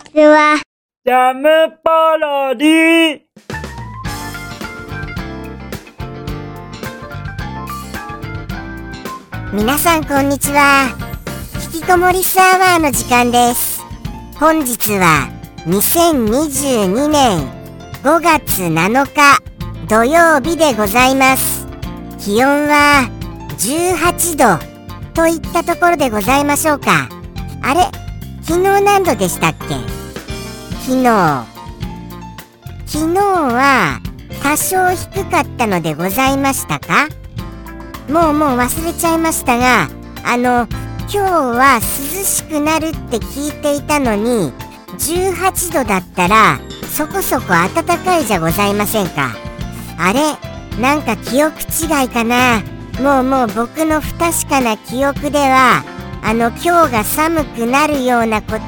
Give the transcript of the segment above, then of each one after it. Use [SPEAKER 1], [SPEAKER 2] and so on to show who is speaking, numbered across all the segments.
[SPEAKER 1] ちは。
[SPEAKER 2] ジャムパロディ。
[SPEAKER 3] 皆さんこんにちは。引きこもりスアワーの時間です。本日は2022年5月7日土曜日でございます。気温は18度といったところでございましょうか。あれ？昨日何度でしたっけ？昨日。昨日は多少低かったのでございましたか？もうもう忘れちゃいましたがあの今日は涼しくなるって聞いていたのに18度だったらそこそこ暖かいじゃございませんか？あれなんか記憶違いかな？もうもう僕の不確かな記憶ではあの今日が寒くなるようなことを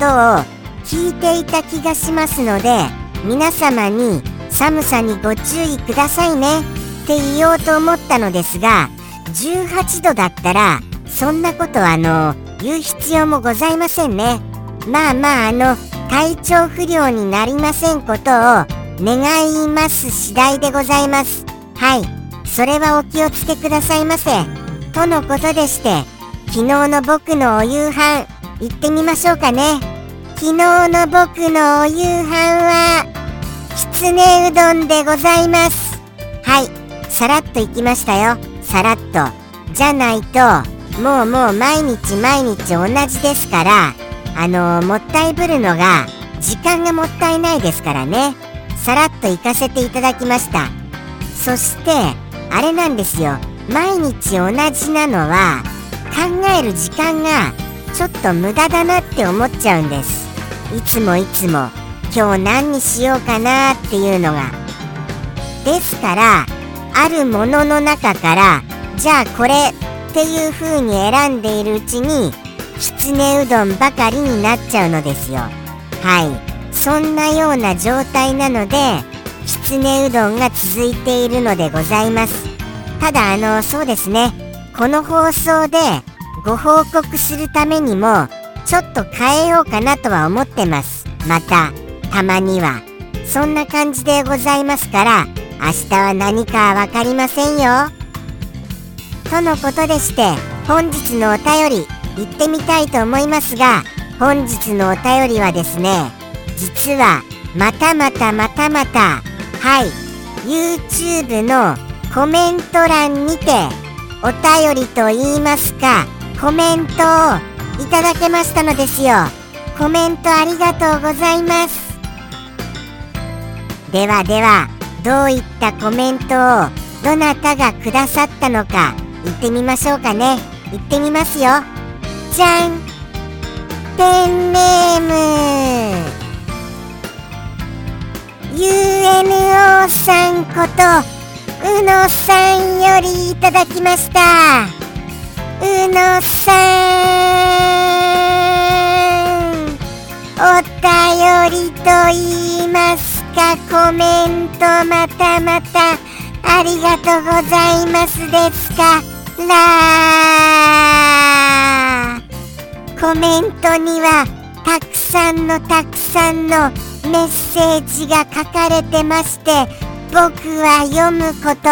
[SPEAKER 3] 聞いていた気がしますので皆様に寒さにご注意くださいねって言おうと思ったのですが18度だったらそんなことあの言う必要もございませんね。まあまああの体調不良になりませんことを願います次第でございます。はい。それはお気をつけくださいませ。とのことでして昨日の僕のお夕飯行ってみましょうかね。昨日の僕のお夕飯はきつねうどんでございます。はいさらっと行きましたよ。さらっと。じゃないともうもう毎日毎日同じですからあのー、もったいぶるのが時間がもったいないですからね。さらっと行かせていただきました。そしてあれなんですよ。毎日同じなのは考える時間がちょっと無駄だなって思っちゃうんです。いつもいつも。今日何にしようかなっていうのが。ですからあるものの中からじゃあこれっていう風に選んでいるうちにきつねうどんばかりになっちゃうのですよ。はい。そんなような状態なのできつねうどんが続いているのでございます。ただあのそうですね。この放送でご報告するためにもちょっと変えようかなとは思ってます。またたまには。そんな感じでございますから明日は何かわかりませんよ。とのことでして本日のお便り行ってみたいと思いますが本日のお便りはですね実はまたまたまたまたはい YouTube のコメント欄にてお便りと言いますかコメントをいただけましたのですよ。コメントありがとうございます。ではではどういったコメントをどなたがくださったのか行ってみましょうかね。行ってみますよ。じゃん。ペンネーム。UNO さんことうのさんよりいただきました。うのさんお便りと言いますかコメントまたまたありがとうございますですか。らコメントにはたくさんのたくさんのメッセージが書かれてまして僕は読むこと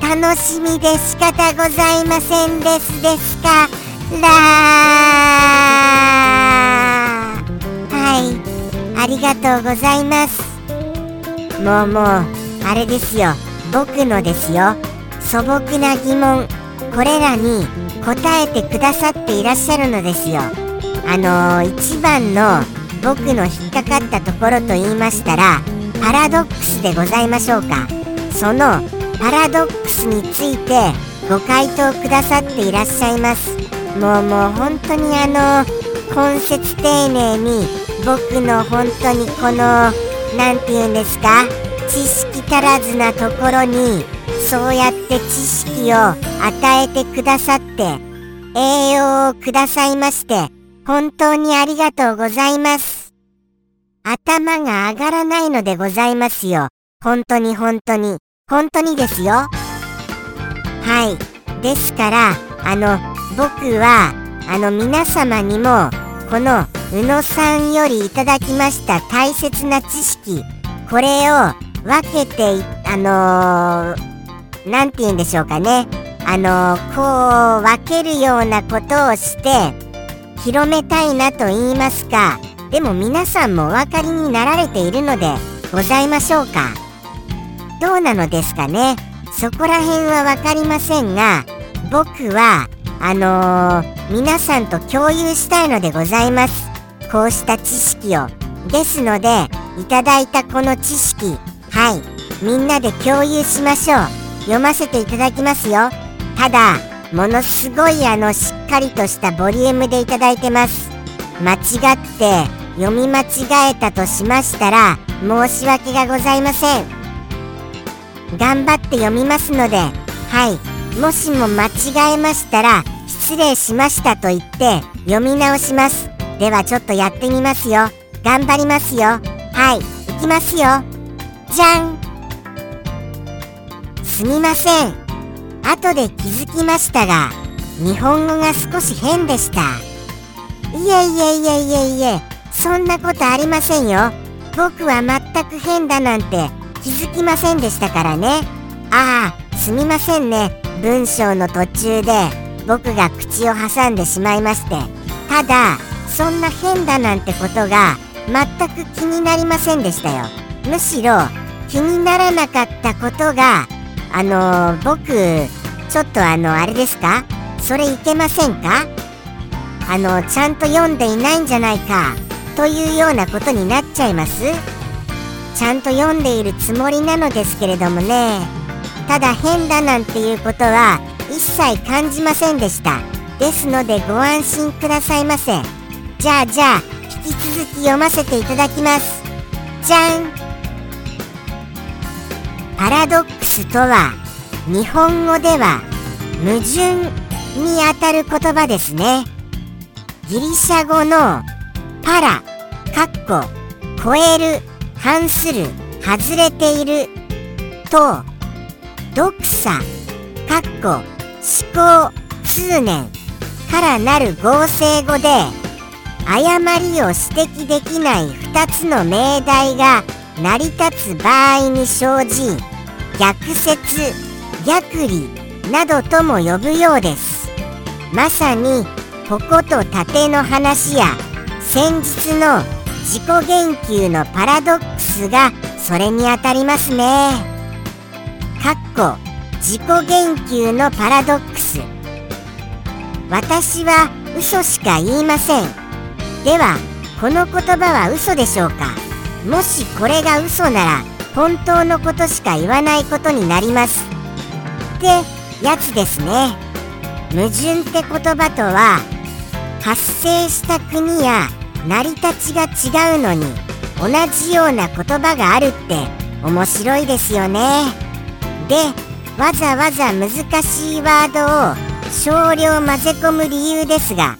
[SPEAKER 3] 楽しみで仕方ございませんですですか？らはい。ありがとうございます。もうもうあれですよ。僕のですよ。素朴な疑問。これらに答えてくださっていらっしゃるのですよ。あのー、一番の僕の引っかかったところと言いましたらパラドックスでございましょうか。そのパラドックスについてご回答くださっていらっしゃいます。もうもう本当にあの根節丁寧に僕の本当にこの何て言うんですか知識足らずなところにそうやって知識を与えてくださって栄養をくださいまして本当にありがとうございます。頭が上がらないのでございますよ。本当に本当に。本当にですよ。はい。ですからあの僕はあの皆様にもこの宇野さんよりいただきました大切な知識これを分けてあのー、なんて言うんでしょうかね。あのー、こう分けるようなことをして広めたいなと言いますか。でも皆さんもお分かりになられているのでございましょうか。どうなのですかね。そこら辺は分かりませんが僕はあのー、皆さんと共有したいのでございます。こうした知識を。ですのでいただいたこの知識はい。みんなで共有しましょう。読ませていただきますよ。ただものすごいあのしっかりとしたボリュームでいただいてます。間違って読み間違えたとしましたら申し訳がございません。頑張って読みますのではい。もしも間違えましたら失礼しましたと言って読み直します。ではちょっとやってみますよ。頑張りますよ。はい。行きますよ。じゃん。すみません。後で気づきましたが日本語が少し変でした。いえいえいえいえいえ。そんなことありませんよ。僕は全く変だなんて気づきませんでしたからね。ああすみませんね。文章の途中で僕が口を挟んでしまいまして。ただそんな変だなんてことが全く気になりませんでしたよ。むしろ気にならなかったことがあのー、僕ちょっとあのあれですか？それいけませんか？あのちゃんと読んでいないんじゃないか。というようなことになっちゃいます。ちゃんと読んでいるつもりなのですけれどもね。ただ変だなんていうことは一切感じませんでした。ですのでご安心くださいませ。じゃあじゃあ引き続き読ませていただきます。じゃん。パラドックスとは日本語では矛盾にあたる言葉ですね。ギリシャ語のパラかっこ超える反する外れているとドクサかっこ思考通念からなる合成語で誤りを指摘できない2つの命題が成り立つ場合に生じ逆説逆理などとも呼ぶようです。まさに矛と盾の話や先日の自己言及のパラドックスがそれにあたりますね。かっこ自己言及のパラドックス。私は嘘しか言いません。ではこの言葉は嘘でしょうか？もしこれが嘘なら本当のことしか言わないことになります。ってやつですね。矛盾って言葉とは発生した国や成り立ちが違うのに同じような言葉があるって面白いですよね。でわざわざ難しいワードを少量混ぜ込む理由ですが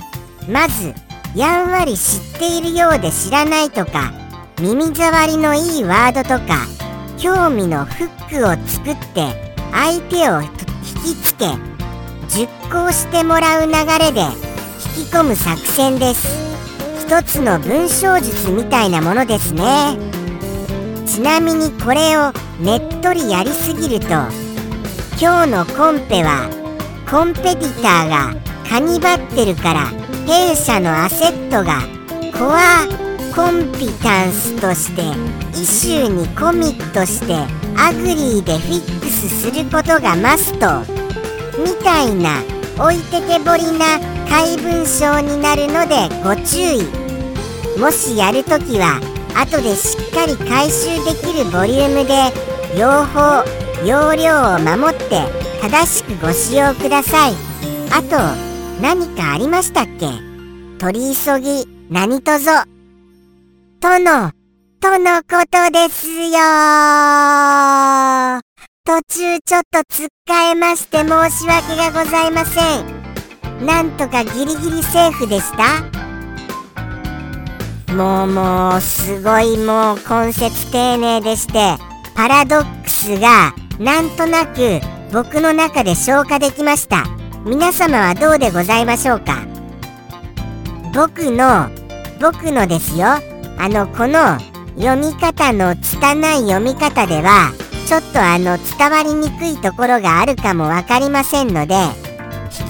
[SPEAKER 3] まずやんわり知っているようで知らないとか耳障りのいいワードとか興味のフックを作って相手を引きつけ熟考してもらう流れで引き込む作戦です。一つの文章術みたいなものですね。ちなみにこれをねっとりやりすぎると今日のコンペはコンペティターがカニバってるから弊社のアセットがコアコンピタンスとしてイシューにコミットして agree でフィックスすることがマスト。みたいな置いてけぼりな怪文章になるのでご注意。もしやるときは後でしっかり回収できるボリュームで用法容量を守って正しくご使用ください。あと何かありましたっけ？取り急ぎ何とぞとのとのことですよ。途中ちょっとつっかえまして申し訳がございません。なんとかギリギリセーフでした？もうもうすごいもう根節丁寧でしてパラドックスがなんとなく僕の中で消化できました。皆様はどうでございましょうか？僕の僕のですよ。あのこの読み方の拙い読み方ではちょっとあの伝わりにくいところがあるかも分かりませんので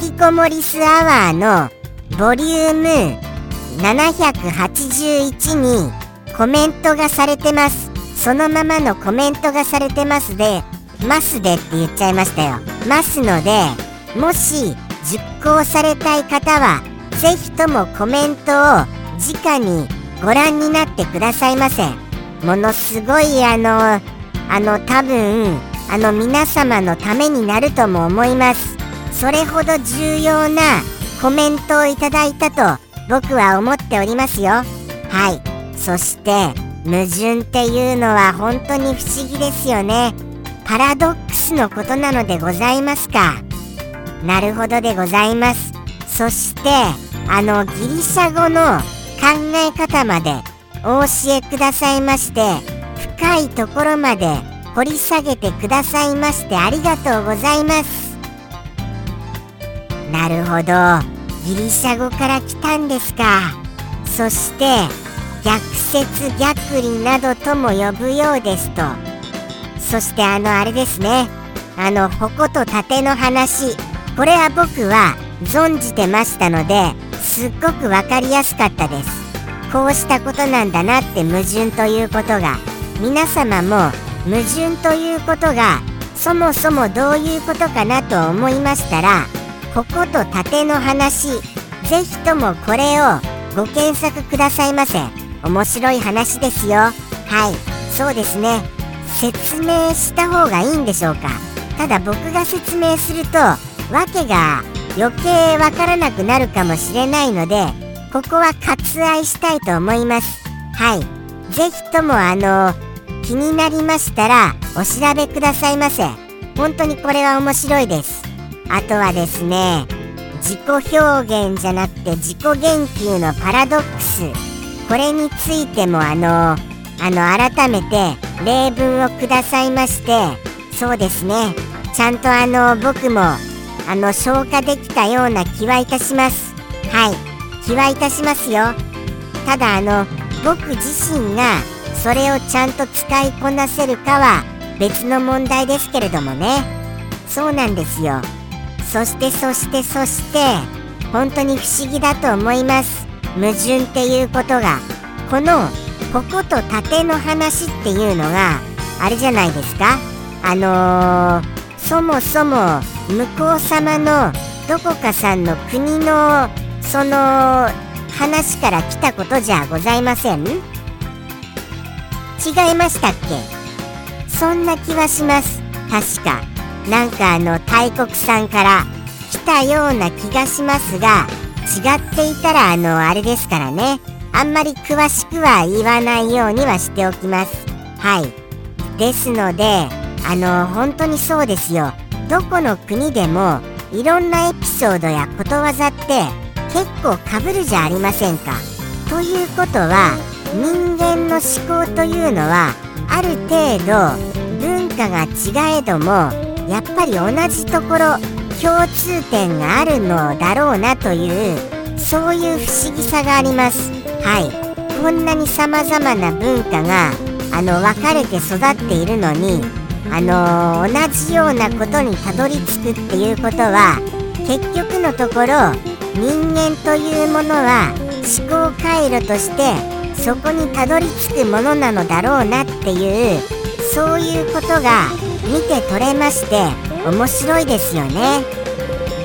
[SPEAKER 3] 引きこもりスアワーのボリューム781にコメントがされてます。そのままのコメントがされてますでますでって言っちゃいましたよ。ますのでもし実行されたい方はぜひともコメントを直にご覧になってくださいませ。ものすごいあのあの多分あの皆様のためになるとも思います。それほど重要なコメントをいただいたと僕は思っておりますよ。はい。そして矛盾っていうのは本当に不思議ですよね。パラドックスのことなのでございますか。なるほどでございます。そしてあのギリシャ語の考え方までお教えくださいまして深いところまで掘り下げてくださいましてありがとうございます。なるほど。ギリシャ語から来たんですか。そして逆説逆理などとも呼ぶようですと。そしてあのあれですね。あの矛と盾の話。これは僕は存じてましたのですっごく分かりやすかったです。こうしたことなんだなって矛盾ということが。皆様も矛盾ということがそもそもどういうことかなと思いましたらここと盾の話。ぜひともこれをご検索くださいませ。面白い話ですよ。はい。そうですね。説明した方がいいんでしょうか。ただ僕が説明すると訳が余計わからなくなるかもしれないのでここは割愛したいと思います。はい。ぜひともあの気になりましたらお調べくださいませ。本当にこれは面白いです。あとはですね自己表現じゃなくて自己言及のパラドックス。これについてもあのあの改めて例文をくださいましてそうですね。ちゃんとあの僕もあの消化できたような気はいたします。はい。気はいたしますよ。ただあの僕自身がそれをちゃんと使いこなせるかは別の問題ですけれどもね。そうなんですよ。そしてそしてそして本当に不思議だと思います。矛盾っていうことがこのここと盾の話っていうのがあれじゃないですか？あのー、そもそも向こう様のどこかさんの国のその話から来たことじゃございません？違いましたっけ？そんな気はします。確か。なんかあの大国さんから来たような気がしますが違っていたらあのあれですからね。あんまり詳しくは言わないようにはしておきます。はい。ですのであの本当にそうですよ。どこの国でもいろんなエピソードやことわざって結構かぶるじゃありませんか。ということは人間の思考というのはある程度文化が違えどもやっぱり同じところ共通点があるのだろうなというそういう不思議さがあります。はい。こんなにさまざまな文化があの分かれて育っているのにあのー、同じようなことにたどり着くっていうことは結局のところ人間というものは思考回路としてそこにたどり着くものなのだろうなっていうそういうことが見て取れまして面白いですよね。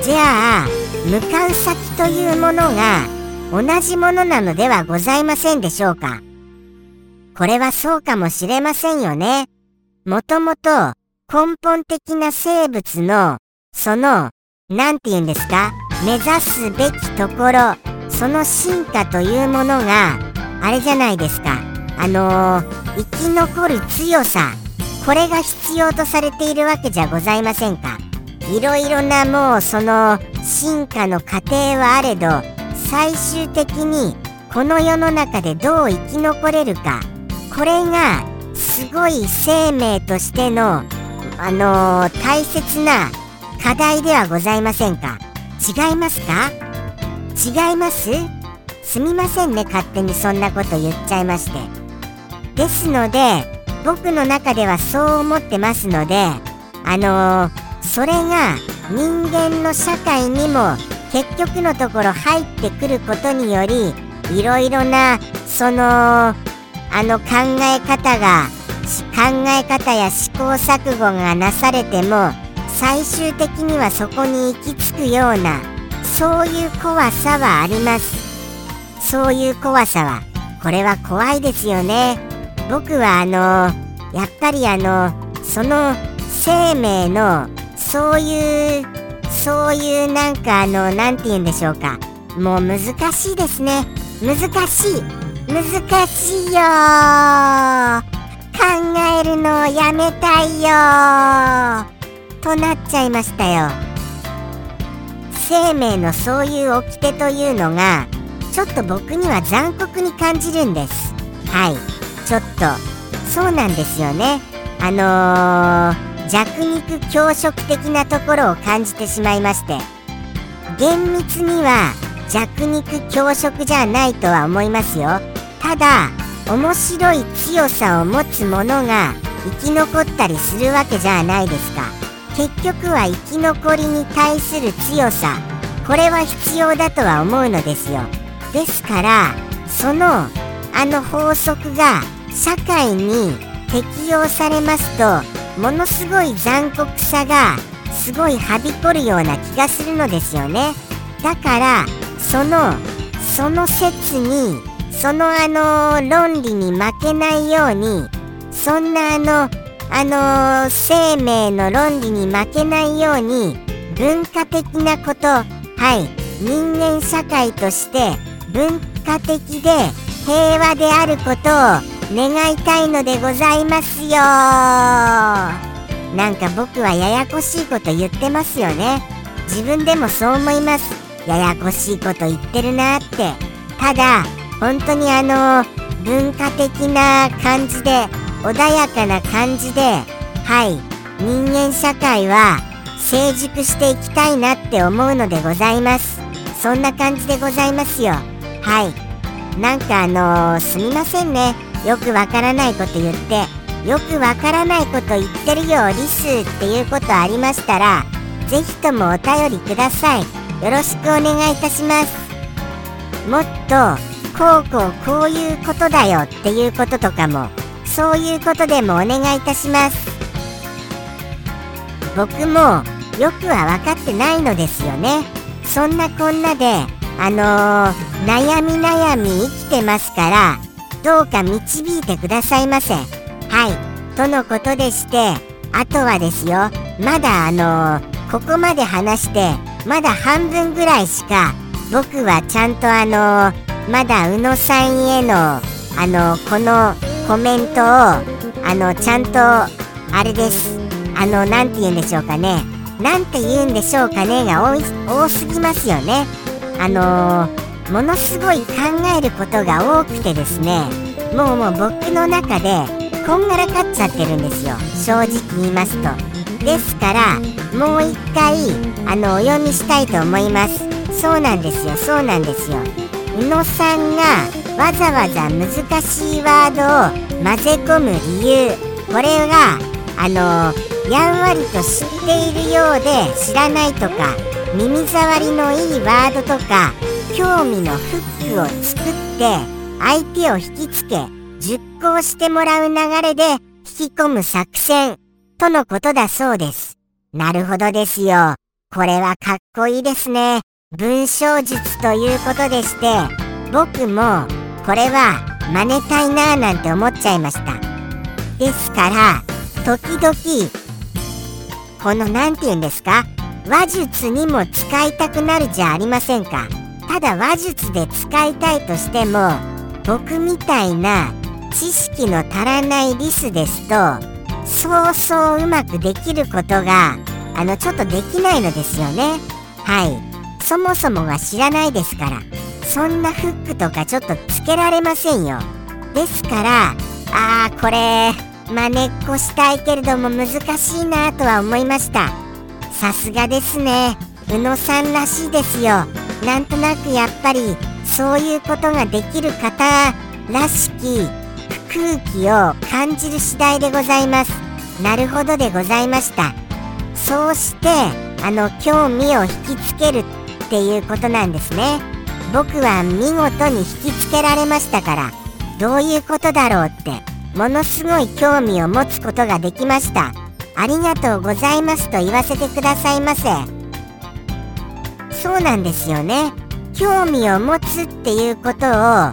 [SPEAKER 3] じゃあ向かう先というものが同じものなのではございませんでしょうか。これはそうかもしれませんよね。もともと根本的な生物のその何て言うんですか？目指すべきところその進化というものがあれじゃないですか。あのー、生き残る強さ。これが必要とされているわけじゃございませんか。いろいろなもうその進化の過程はあれど最終的にこの世の中でどう生き残れるか。これがすごい生命としてのあのー、大切な課題ではございませんか。違いますか？違います？すみませんね勝手にそんなこと言っちゃいまして。ですので僕の中ではそう思ってますのであのー、それが人間の社会にも結局のところ入ってくることによりいろいろなそのあの考え方が考え方や試行錯誤がなされても最終的にはそこに行き着くようなそういう怖さはあります。そういう怖さはこれは怖いですよね。僕はあのやっぱりあのその生命のそういうそういうなんかあの何て言うんでしょうか。もう難しいですね。難しい。難しいよ考えるのをやめたいよとなっちゃいましたよ。生命のそういう掟というのがちょっと僕には残酷に感じるんです。はい。ちょっとそうなんですよね。あのー、弱肉強食的なところを感じてしまいまして。厳密には弱肉強食じゃないとは思いますよ。ただ面白い強さを持つものが生き残ったりするわけじゃないですか。結局は生き残りに対する強さ。これは必要だとは思うのですよ。ですからそのあの法則が社会に適用されますとものすごい残酷さがすごいはびこるような気がするのですよね。だからそのその説にそのあの論理に負けないようにそんなあのあの生命の論理に負けないように文化的なことはい人間社会として文化的で平和であることを願いたいのでございますよ。なんか僕はややこしいこと言ってますよね。自分でもそう思います。ややこしいこと言ってるなって。ただ本当にあの文化的な感じで穏やかな感じではい人間社会は成熟していきたいなって思うのでございます。そんな感じでございますよ。はい。なんかあのー、すみませんね。よくわからないこと言ってよくわからないこと言ってるよリスっていうことありましたらぜひともお便りください。よろしくお願いいたします。もっとこうこうこういうことだよっていうこととかもそういうことでもお願いいたします。僕もよくは分かってないのですよね。そんなこんなであのー、悩み悩み生きてますからどうか導いてくださいませ。はい。とのことでしてあとはですよ。まだあのー、ここまで話してまだ半分ぐらいしか僕はちゃんとあのー、まだ宇野さんへのあのこのコメントをあのちゃんとあれです。あの何て言うんでしょうかね。何て言うんでしょうかねが多すぎますよね。あの、ものすごい考えることが多くてですねもうもう僕の中でこんがらかっちゃってるんですよ。正直言いますと。ですからもう一回あのお読みしたいと思います。そうなんですよ。そうなんですよ。宇野さんがわざわざ難しいワードを混ぜ込む理由。これがあのやんわりと知っているようで知らないとか耳障りのいいワードとか興味のフックを作って相手を引きつけ熟考してもらう流れで引き込む作戦とのことだそうです。なるほどですよ。これはかっこいいですね。文章術ということでして、僕もこれは真似たいなぁなんて思っちゃいました。ですから、時々、この何て言うんですか？話術にも使いたくなるじゃありませんかただ話術で使いたいとしても僕みたいな知識の足らないリスですとそうそううまくできることがあのちょっとできないのですよね。はい。そもそもは知らないですから。そんなフックとかちょっとつけられませんよ。ですからあーこれ真似っこしたいけれども難しいなとは思いました。さすがですね。宇野さんらしいですよ。なんとなくやっぱりそういうことができる方らしき空気を感じる次第でございます。なるほどでございました。そうしてあの興味を引きつけるっていうことなんですね。僕は見事に引きつけられましたからどういうことだろうってものすごい興味を持つことができました。ありがとうございますと言わせてくださいませ。そうなんですよね。興味を持つっていうことを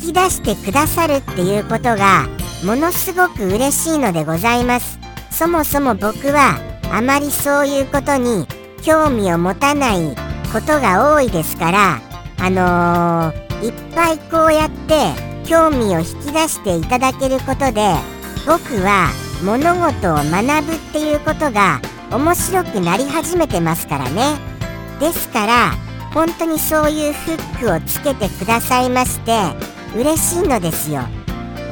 [SPEAKER 3] 引き出してくださるっていうことがものすごく嬉しいのでございます。そもそも僕はあまりそういうことに興味を持たないことが多いですからあのー、いっぱいこうやって興味を引き出していただけることで僕は物事を学ぶっていうことが面白くなり始めてますからね。ですから本当にそういうフックをつけてくださいまして嬉しいのですよ。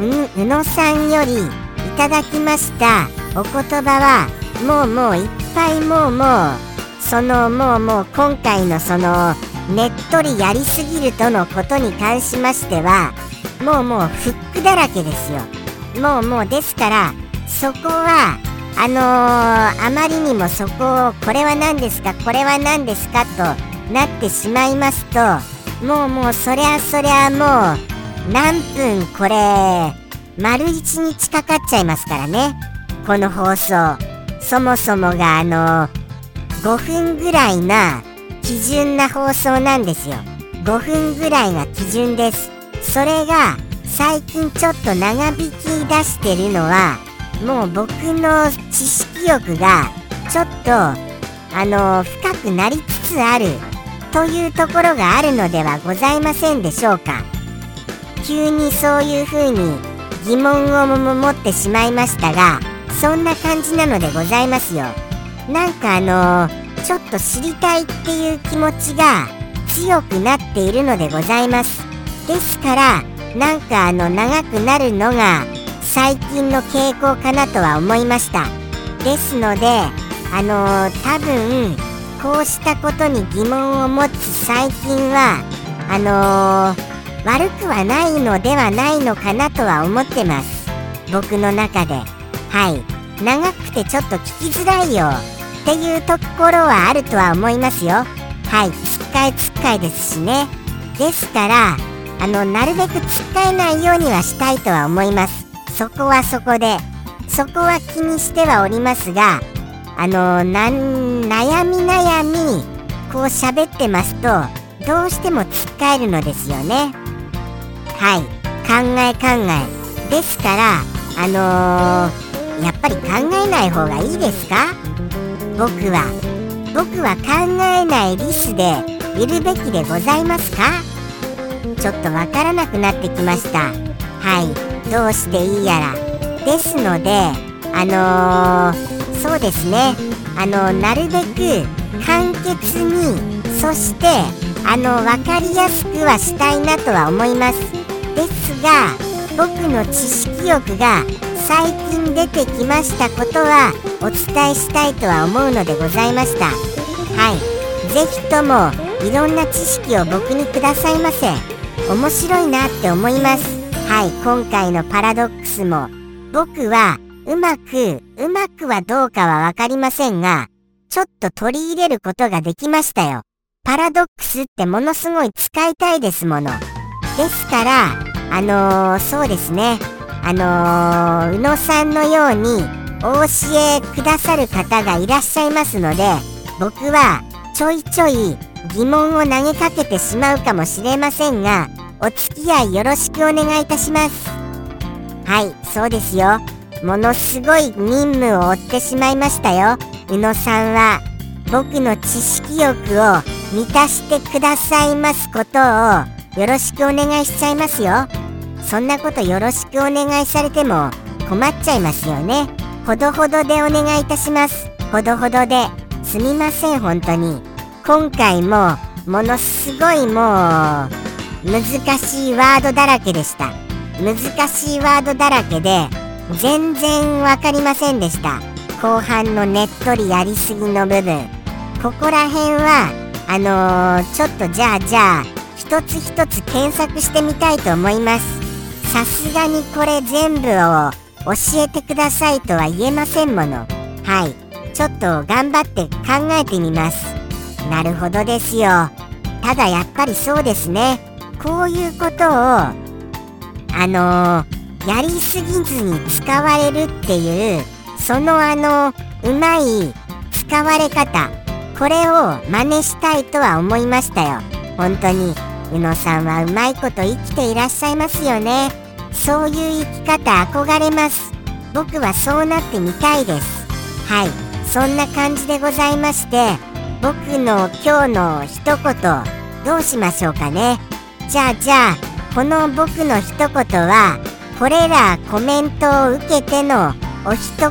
[SPEAKER 3] う宇野さんよりいただきましたお言葉はもうもういっぱいもうもうそのもうもう今回のそのねっとりやりすぎるとのことに関しましてはもうもうフックだらけですよ。もうもうですからそこはあのー、あまりにもそこをこれは何ですかこれは何ですかとなってしまいますともうもうそりゃそりゃもう何分これ丸1日かかっちゃいますからね。この放送。そもそもがあの5分ぐらいな基準な放送なんですよ。5分ぐらいが基準です。それが最近ちょっと長引き出してるのはもう僕の知識欲がちょっとあの深くなりつつあるというところがあるのではございませんでしょうか。急にそういうふうに疑問を持ってしまいましたがそんな感じなのでございますよ。なんかあのちょっと知りたいっていう気持ちが強くなっているのでございます。ですからなんかあの長くなるのが最近の傾向かなとは思いました。ですのであのー、多分こうしたことに疑問を持つ最近はあのー、悪くはないのではないのかなとは思ってます。僕の中で。はい。長くてちょっと聞きづらいよっていうところはあるとは思いますよ。はい。つっかえつっかえですしね。ですからあのなるべくつっかえないようにはしたいとは思います。そこはそこで。そこは気にしてはおりますがあのな悩み悩みこう喋ってますとどうしてもつっかえるのですよね。はい。考え考え。ですからあのー、やっぱり考えない方がいいですか？僕は。僕は考えないリスでいるべきでございますか？ちょっとわからなくなってきました。はい。どうしていいやら。ですのであのー、そうですね。あのなるべく簡潔にそしてあの分かりやすくはしたいなとは思います。ですが僕の知識欲が最近出てきましたことはお伝えしたいとは思うのでございました。はい。是非ともいろんな知識を僕にくださいませ。面白いなって思います。はい今回のパラドックスも僕はうまくうまくはどうかは分かりませんがちょっと取り入れることができましたよ。パラドックスってものすごい使いたいですもの。ですからあのー、そうですね。あのー、宇野さんのようにお教えくださる方がいらっしゃいますので僕はちょいちょい疑問を投げかけてしまうかもしれませんがお付き合いよろしくお願いいたします。はいそうですよ。ものすごい任務を負ってしまいましたよ。宇野さんは僕の知識欲を満たしてくださいますことをよろしくお願いしちゃいますよ。そんなことよろしくお願いされても困っちゃいますよね。ほどほどでお願いいたします。ほどほどで。すみません本当に。今回もものすごいもう難しいワードだらけでした。難しいワードだらけで全然分かりませんでした。後半のねっとりやりすぎの部分。ここら辺はあのー、ちょっとじゃあじゃあ一一つ一つ検索してみたいと思います。さすがにこれ全部を教えてくださいとは言えませんもの。はい。ちょっと頑張って考えてみます。なるほどですよ。ただやっぱりそうですね。こういうことをあのー、やりすぎずに使われるっていうそのあのうまい使われ方これを真似したいとは思いましたよ。本当に宇野さんはうまいこと生きていらっしゃいますよね。そういう生き方憧れます。僕はそうなってみたいです。はい。そんな感じでございまして僕の今日の一言どうしましょうかね。じゃあじゃあこの僕の一言はこれらコメントを受けてのお一言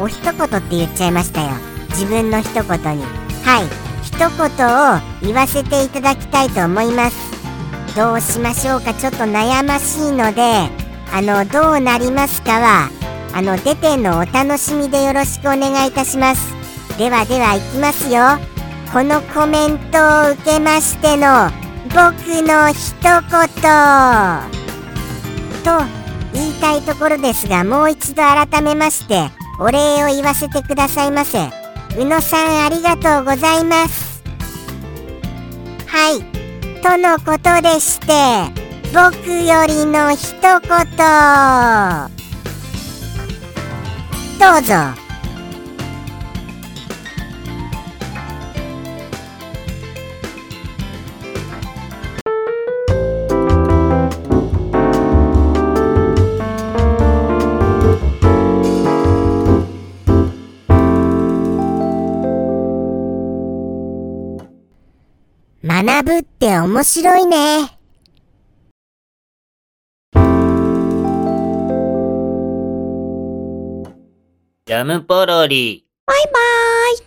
[SPEAKER 3] お一言って言っちゃいましたよ。自分の一言に。はい。一言を言わせていただきたいと思います。どうしましょうか？ちょっと悩ましいのであのどうなりますかはあの出てのお楽しみでよろしくお願いいたします。ではではいきますよ。このコメントを受けましての僕の一言。と言いたいところですがもう一度改めましてお礼を言わせてくださいませ。宇野さんありがとうございます。はい。とのことでして僕よりの一言。どうぞ。学ぶって面白いね。
[SPEAKER 2] ジャムポロリ。
[SPEAKER 1] バイバーイ。